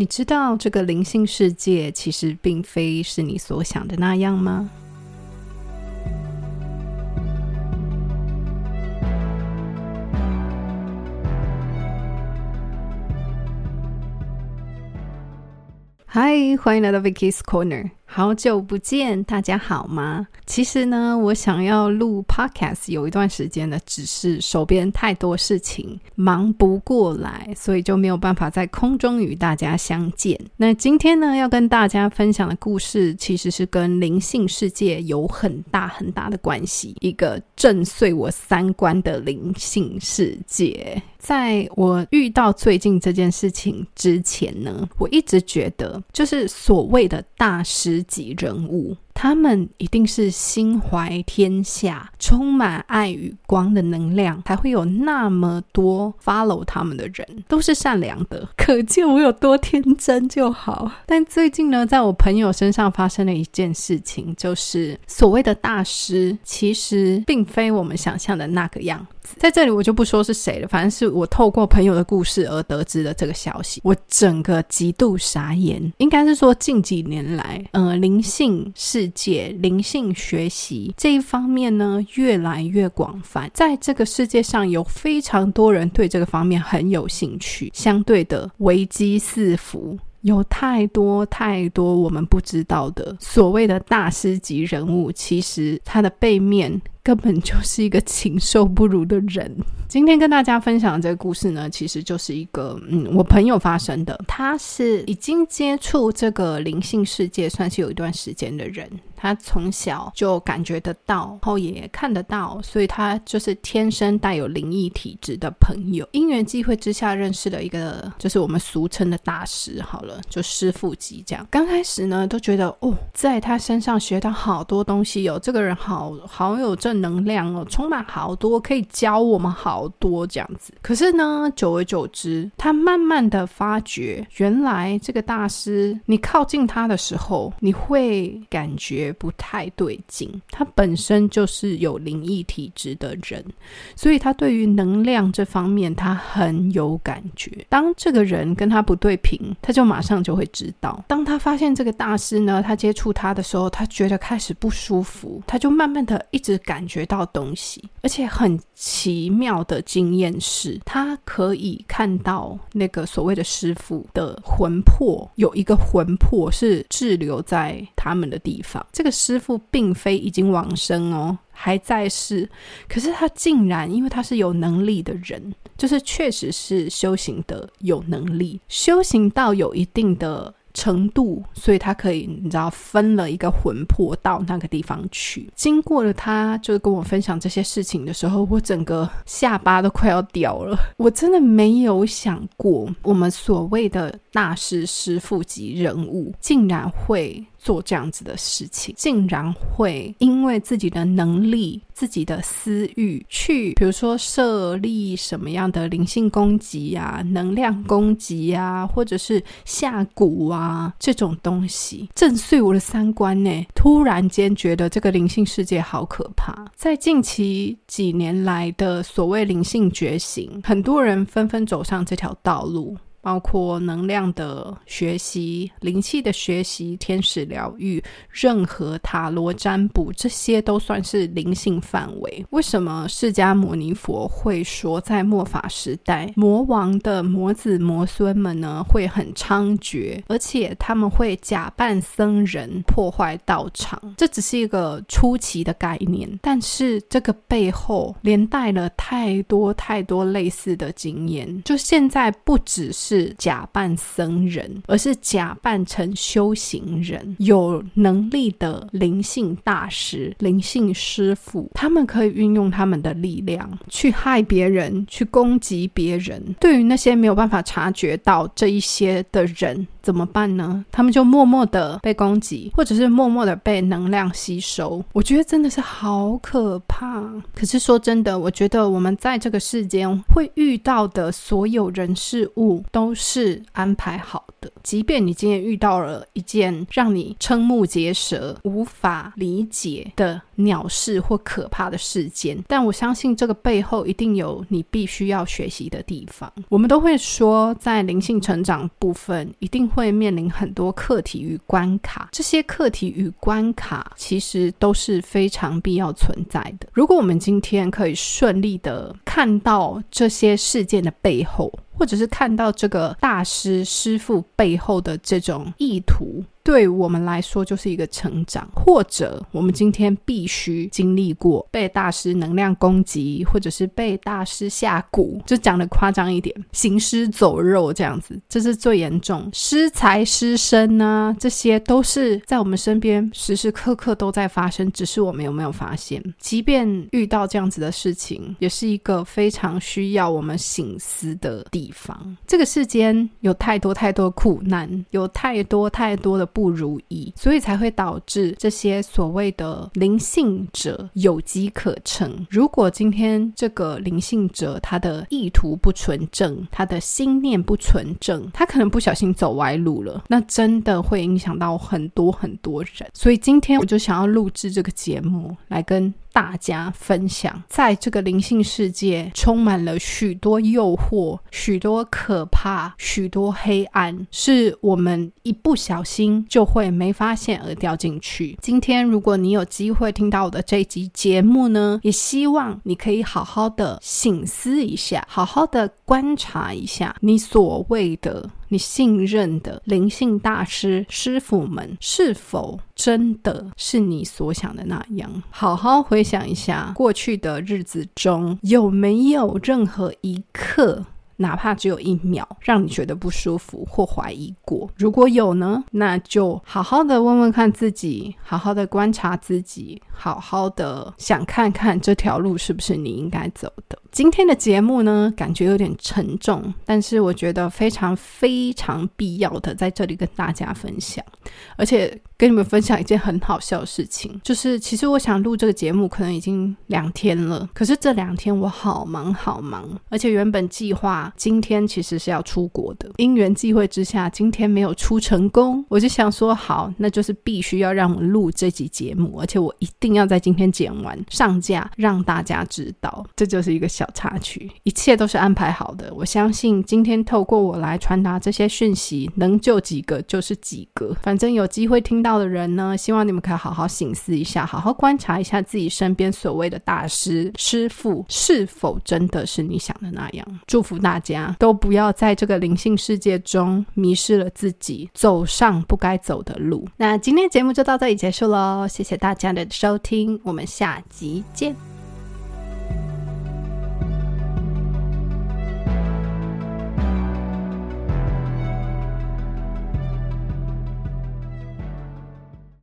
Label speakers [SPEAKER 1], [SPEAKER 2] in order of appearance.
[SPEAKER 1] 你知道这个灵性世界其实并非是你所想的那样吗？嗨，欢迎来到 Vicky's Corner。好久不见，大家好吗？其实呢，我想要录 podcast 有一段时间了，只是手边太多事情，忙不过来，所以就没有办法在空中与大家相见。那今天呢，要跟大家分享的故事，其实是跟灵性世界有很大很大的关系，一个震碎我三观的灵性世界。在我遇到最近这件事情之前呢，我一直觉得，就是所谓的大师级人物。他们一定是心怀天下、充满爱与光的能量，才会有那么多 follow 他们的人，都是善良的。可见我有多天真就好。但最近呢，在我朋友身上发生了一件事情，就是所谓的大师，其实并非我们想象的那个样子。在这里我就不说是谁了，反正是我透过朋友的故事而得知的这个消息，我整个极度傻眼。应该是说近几年来，呃，灵性是。解灵性学习这一方面呢，越来越广泛，在这个世界上有非常多人对这个方面很有兴趣，相对的危机四伏，有太多太多我们不知道的所谓的大师级人物，其实他的背面。根本就是一个禽兽不如的人。今天跟大家分享这个故事呢，其实就是一个嗯，我朋友发生的。他是已经接触这个灵性世界，算是有一段时间的人。他从小就感觉得到，然后也看得到，所以他就是天生带有灵异体质的朋友。因缘际会之下，认识了一个就是我们俗称的大师。好了，就师傅级这样。刚开始呢，都觉得哦，在他身上学到好多东西哦，这个人好好有正能量哦，充满好多可以教我们好多这样子。可是呢，久而久之，他慢慢的发觉，原来这个大师，你靠近他的时候，你会感觉不太对劲。他本身就是有灵异体质的人，所以他对于能量这方面，他很有感觉。当这个人跟他不对频，他就马上就会知道。当他发现这个大师呢，他接触他的时候，他觉得开始不舒服，他就慢慢的一直感。觉到东西，而且很奇妙的经验是，他可以看到那个所谓的师傅的魂魄，有一个魂魄是滞留在他们的地方。这个师傅并非已经往生哦，还在世，可是他竟然，因为他是有能力的人，就是确实是修行的有能力，修行到有一定的。程度，所以他可以，你知道，分了一个魂魄到那个地方去。经过了他，就跟我分享这些事情的时候，我整个下巴都快要掉了。我真的没有想过，我们所谓的大师、师傅级人物，竟然会。做这样子的事情，竟然会因为自己的能力、自己的私欲去，比如说设立什么样的灵性攻击啊、能量攻击啊，或者是下蛊啊啊这种东西，震碎我的三观呢。突然间觉得这个灵性世界好可怕。在近期几年来的所谓灵性觉醒，很多人纷纷走上这条道路。包括能量的学习、灵气的学习、天使疗愈、任何塔罗占卜，这些都算是灵性范围。为什么释迦牟尼佛会说，在末法时代，魔王的魔子魔孙们呢会很猖獗，而且他们会假扮僧人破坏道场？这只是一个初期的概念，但是这个背后连带了太多太多类似的经验。就现在不只是。是假扮僧人，而是假扮成修行人，有能力的灵性大师、灵性师傅，他们可以运用他们的力量去害别人，去攻击别人。对于那些没有办法察觉到这一些的人，怎么办呢？他们就默默的被攻击，或者是默默的被能量吸收。我觉得真的是好可怕。可是说真的，我觉得我们在这个世间会遇到的所有人事物都。是安排好，即便你今天遇到了一件让你瞠目结舌、无法理解的鸟事或可怕的事件，但我相信这个背后一定有你必须要学习的地方。我们都会说，在灵性成长部分，一定会面临很多课题与关卡，这些课题与关卡其实都是非常必要存在的。如果我们今天可以顺利的看到这些事件的背后，或者是看到这个大师师傅背后的这种意图。对我们来说就是一个成长，或者我们今天必须经历过被大师能量攻击，或者是被大师下蛊，就讲得夸张一点，行尸走肉这样子，这是最严重，失财失身呢，这些都是在我们身边时时刻刻都在发生，只是我们有没有发现？即便遇到这样子的事情，也是一个非常需要我们醒思的地方。这个世间有太多太多苦难，有太多太多的。不如意，所以才会导致这些所谓的灵性者有机可乘。如果今天这个灵性者他的意图不纯正，他的心念不纯正，他可能不小心走歪路了，那真的会影响到很多很多人。所以今天我就想要录制这个节目来跟。大家分享，在这个灵性世界，充满了许多诱惑、许多可怕、许多黑暗，是我们一不小心就会没发现而掉进去。今天，如果你有机会听到我的这一集节目呢，也希望你可以好好的省思一下，好好的观察一下你所谓的。你信任的灵性大师师傅们，是否真的是你所想的那样？好好回想一下，过去的日子中有没有任何一刻，哪怕只有一秒，让你觉得不舒服或怀疑过？如果有呢，那就好好的问问看自己，好好的观察自己，好好的想看看这条路是不是你应该走的。今天的节目呢，感觉有点沉重，但是我觉得非常非常必要的在这里跟大家分享，而且跟你们分享一件很好笑的事情，就是其实我想录这个节目可能已经两天了，可是这两天我好忙好忙，而且原本计划今天其实是要出国的，因缘际会之下今天没有出成功，我就想说好，那就是必须要让我录这集节目，而且我一定要在今天剪完上架，让大家知道，这就是一个。小插曲，一切都是安排好的。我相信今天透过我来传达这些讯息，能救几个就是几个。反正有机会听到的人呢，希望你们可以好好醒思一下，好好观察一下自己身边所谓的大师师傅是否真的是你想的那样。祝福大家都不要在这个灵性世界中迷失了自己，走上不该走的路。那今天节目就到这里结束喽，谢谢大家的收听，我们下集见。